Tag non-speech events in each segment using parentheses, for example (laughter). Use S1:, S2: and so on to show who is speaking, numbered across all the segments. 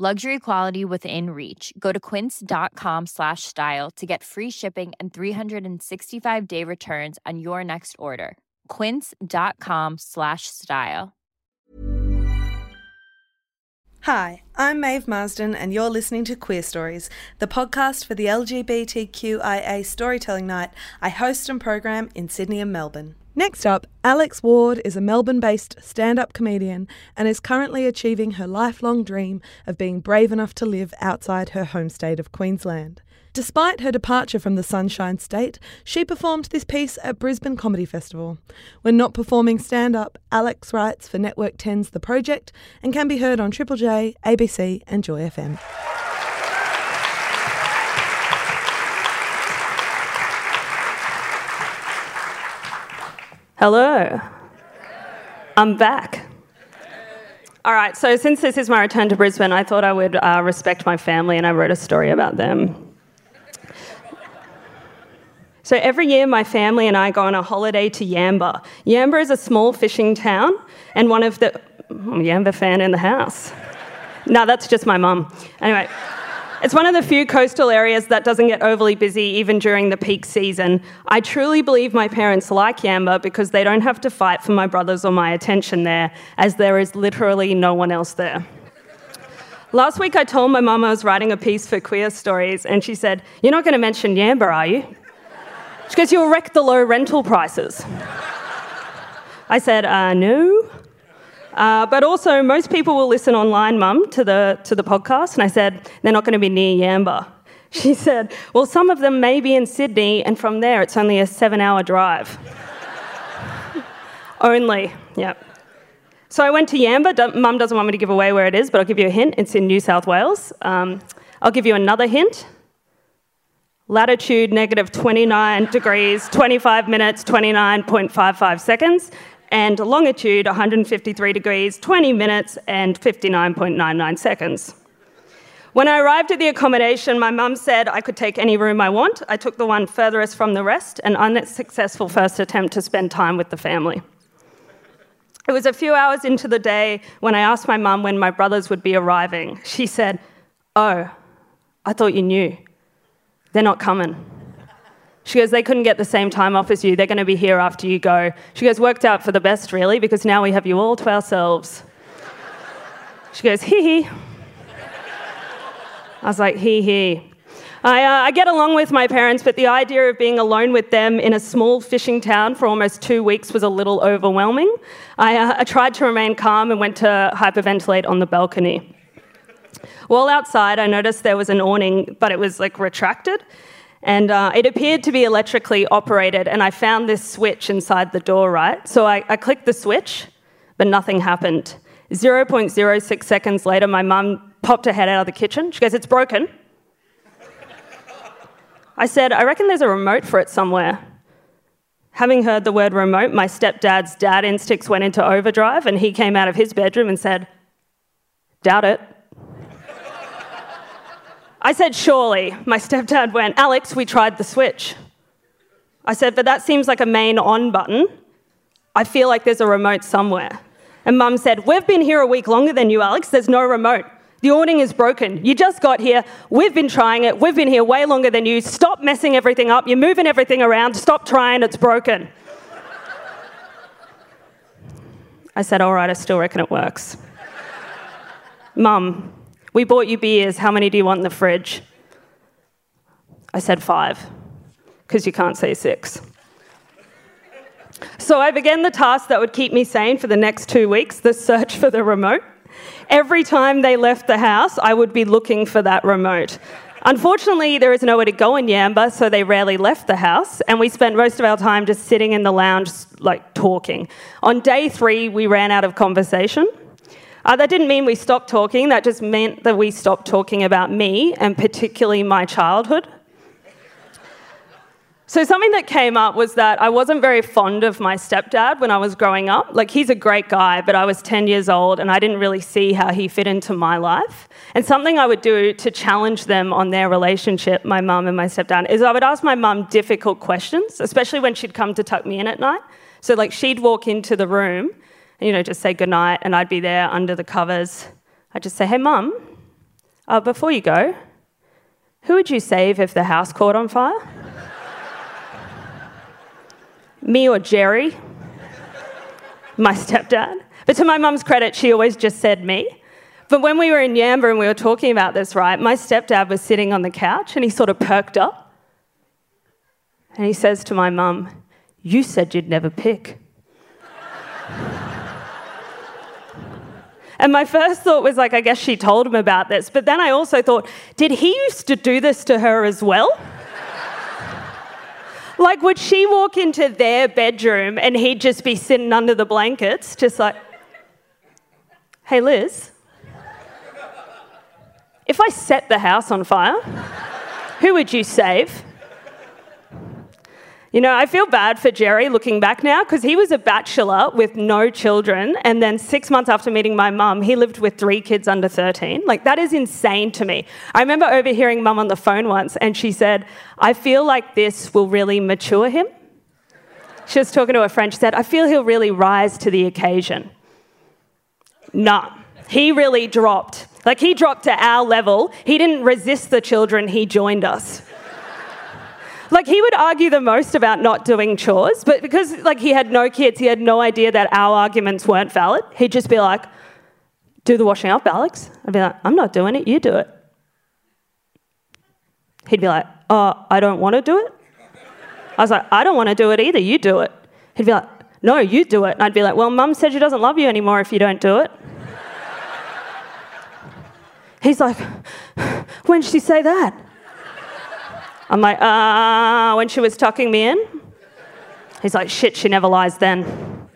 S1: Luxury quality within reach. Go to quince.com slash style to get free shipping and 365 day returns on your next order. Quince.com slash style.
S2: Hi, I'm Maeve Marsden, and you're listening to Queerstories, the podcast for the LGBTQIA storytelling night I host and program in Sydney and Melbourne. Next up, Alex Ward is a Melbourne based stand up comedian and is currently achieving her lifelong dream of being brave enough to live outside her home state of Queensland. Despite her departure from the Sunshine State, she performed this piece at Brisbane Comedy Festival. When not performing stand up, Alex writes for Network 10's The Project and can be heard on Triple J, ABC, and Joy FM.
S3: Hello. I'm back. All right, so since this is my return to Brisbane, I thought I would uh, respect my family and I wrote a story about them. So every year, my family and I go on a holiday to Yamba. Yamba is a small fishing town, and one of the. Yamba fan in the house. no, that's just my mum. Anyway. It's one of the few coastal areas that doesn't get overly busy even during the peak season. I truly believe my parents like Yamba because they don't have to fight for my brothers or my attention there, as there is literally no one else there. Last week, I told my mum I was writing a piece for Queerstories, and she said, You're not going to mention Yamba, are you? She goes, You'll wreck the low rental prices. I said, uh, No. Uh, but also, most people will listen online, mum, to the, to the podcast. And I said, they're not going to be near Yamba. (laughs) She said, well, some of them may be in Sydney, and from there it's only a seven hour drive. (laughs) only, yeah. So I went to Yamba. Mum doesn't want me to give away where it is, but I'll give you a hint. It's in New South Wales. Um, I'll give you another hint. Latitude negative 29 degrees, 25 minutes, 29.55 seconds and longitude 153 degrees, 20 minutes, and 59.99 seconds. When I arrived at the accommodation, my mum said I could take any room I want. I took the one furthest from the rest, an unsuccessful first attempt to spend time with the family. It was a few hours into the day when I asked my mum when my brothers would be arriving. She said, Oh, I thought you knew. They're not coming. She goes, they couldn't get the same time off as you. They're going to be here after you go. She goes, worked out for the best, really, because now we have you all to ourselves. She goes, hee hee. I was like, hee hee. I, uh, I, get along with my parents, but the idea of being alone with them in a small fishing town for almost two weeks was a little overwhelming. I, uh, I tried to remain calm and went to hyperventilate on the balcony. While outside, I noticed there was an awning, but it was like retracted. And uh, it appeared to be electrically operated, and I found this switch inside the door, right? So I, I clicked the switch, but nothing happened. 0.06 seconds later, my mum popped her head out of the kitchen. She goes, It's broken. I said, I reckon there's a remote for it somewhere. Having heard the word remote, my stepdad's dad instincts went into overdrive, and he came out of his bedroom and said, Doubt it. I said, Surely. My stepdad went, Alex, we tried the switch. I said, But that seems like a main on button. I feel like there's a remote somewhere. And mum said, We've been here a week longer than you, Alex. There's no remote. The awning is broken. You just got here. We've been trying it. We've been here way longer than you. Stop messing everything up. You're moving everything around. Stop trying. It's broken. I said, All right, I still reckon it works. Mum, we bought you beers. How many do you want in the fridge? I said five, because you can't say six. So I began the task that would keep me sane for the next two weeks the search for the remote. Every time they left the house, I would be looking for that remote. Unfortunately, there is nowhere to go in Yamba, so they rarely left the house, and we spent most of our time just sitting in the lounge, like talking. On day three, we ran out of conversation. Uh, that didn't mean we stopped talking, that just meant that we stopped talking about me and particularly my childhood. So, something that came up was that I wasn't very fond of my stepdad when I was growing up. Like, he's a great guy, but I was 10 years old and I didn't really see how he fit into my life. And something I would do to challenge them on their relationship, my mum and my stepdad, is I would ask my mum difficult questions, especially when she'd come to tuck me in at night. So, like, she'd walk into the room and, you know, just say goodnight, and I'd be there under the covers. I'd just say, Hey, mum, uh, before you go, who would you save if the house caught on fire? (laughs) me or Jerry, my stepdad. But to my mum's credit, she always just said me. But when we were in Yamba and we were talking about this, right, my stepdad was sitting on the couch and he sort of perked up. And he says to my mum, You said you'd never pick. And my first thought was like, I guess she told him about this. But then I also thought, Did he used to do this to her as well? (laughs) Like, would she walk into their bedroom and he'd just be sitting under the blankets, just like, hey, Liz, if I set the house on fire, who would you save? You know, I feel bad for Jerry looking back now because he was a bachelor with no children. And then six months after meeting my mum, he lived with three kids under 13. Like, that is insane to me. I remember overhearing mum on the phone once and she said, I feel like this will really mature him. She was talking to a friend. She said, I feel he'll really rise to the occasion. Nah, he really dropped. Like, he dropped to our level. He didn't resist the children, he joined us. Like he would argue the most about not doing chores, but because like he had no kids, he had no idea that our arguments weren't valid. He'd just be like, "Do the washing up, Alex." I'd be like, "I'm not doing it. You do it." He'd be like, "Oh, I don't want to do it." I was like, "I don't want to do it either. You do it." He'd be like, "No, you do it." And I'd be like, "Well, Mum said she doesn't love you anymore if you don't do it." He's like, "When did she say that?" I'm like, ah, uh, when she was tucking me in. He's like, shit, she never lies then.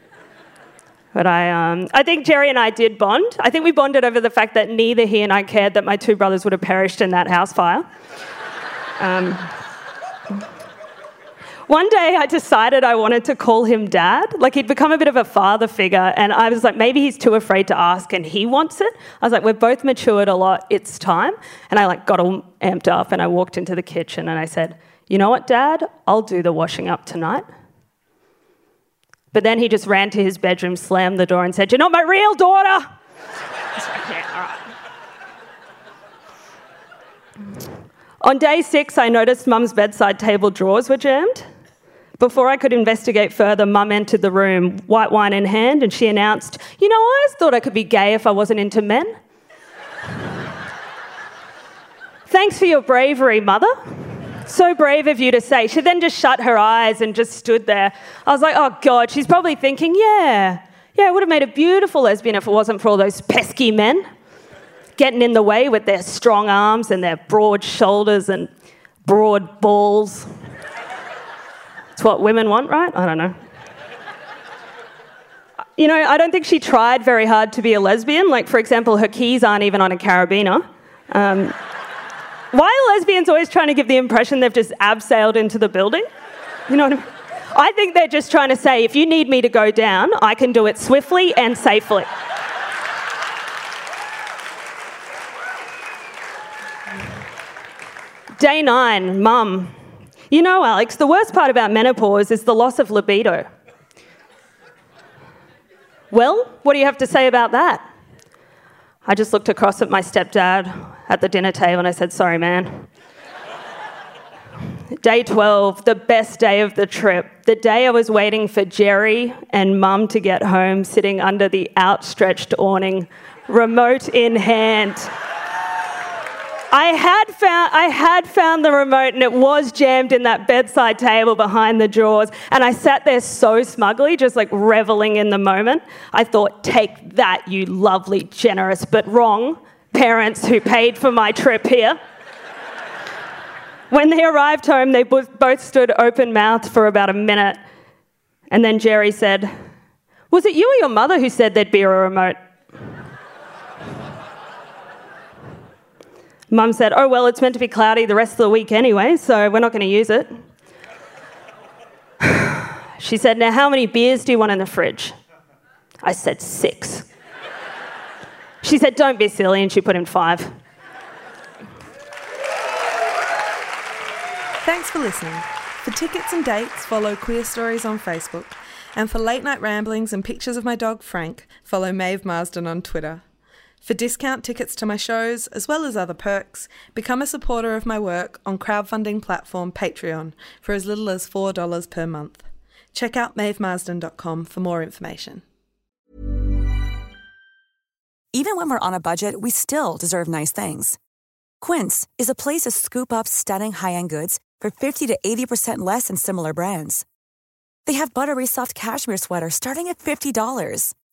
S3: But I, um, I think Jerry and I did bond. I think we bonded over the fact that neither he and I cared that my two brothers would have perished in that house fire. Um, one day I decided I wanted to call him dad. Like he'd become a bit of a father figure, and I was like, maybe he's too afraid to ask and he wants it. I was like, we've both matured a lot, it's time. And I like got all amped up and I walked into the kitchen and I said, You know what, Dad? I'll do the washing up tonight. But then he just ran to his bedroom, slammed the door, and said, You're not my real daughter. (laughs) On day six, I noticed mum's bedside table drawers were jammed. Before I could investigate further, Mum entered the room, white wine in hand, and she announced, You know, I always thought I could be gay if I wasn't into men. (laughs) Thanks for your bravery, Mother. So brave of you to say. She then just shut her eyes and just stood there. I was like, Oh God, she's probably thinking, Yeah, yeah, it would have made a beautiful lesbian if it wasn't for all those pesky men getting in the way with their strong arms and their broad shoulders and broad balls. What women want, right? I don't know. You know, I don't think she tried very hard to be a lesbian. Like, for example, her keys aren't even on a carabiner. Um, why are lesbians always trying to give the impression they've just abseiled into the building? You know what I mean? I think they're just trying to say, if you need me to go down, I can do it swiftly and safely. Day nine, mum. You know, Alex, the worst part about menopause is the loss of libido. Well, what do you have to say about that? I just looked across at my stepdad at the dinner table and I said, Sorry, man. day 12, the best day of the trip. The day I was waiting for Jerry and mum to get home, sitting under the outstretched awning, remote in hand. I had found I had found the remote and it was jammed in that bedside table behind the drawers and I sat there so smugly just like reveling in the moment. I thought take that you lovely generous but wrong parents who paid for my trip here. when they arrived home they both stood open mouthed for about a minute and then Jerry said, "Was it you or your mother who said there'd be a remote?" Mum said, Oh, well, it's meant to be cloudy the rest of the week anyway, so we're not going to use it. (sighs) She said, Now, how many beers do you want in the fridge? I said, Six. She said, Don't be silly, and she put in five.
S2: Thanks for listening. For tickets and dates, follow Queerstories on Facebook. And for late night ramblings and pictures of my dog Frank, follow Maeve Marsden on Twitter. For discount tickets to my shows, as well as other perks, become a supporter of my work on crowdfunding platform Patreon for as little as $4 per month. Check out maevemarsden.com for more information.
S4: Even when we're on a budget, we still deserve nice things. Quince is a place to scoop up stunning high end goods for 50 to 80% less than similar brands. They have buttery soft cashmere sweaters starting at $50,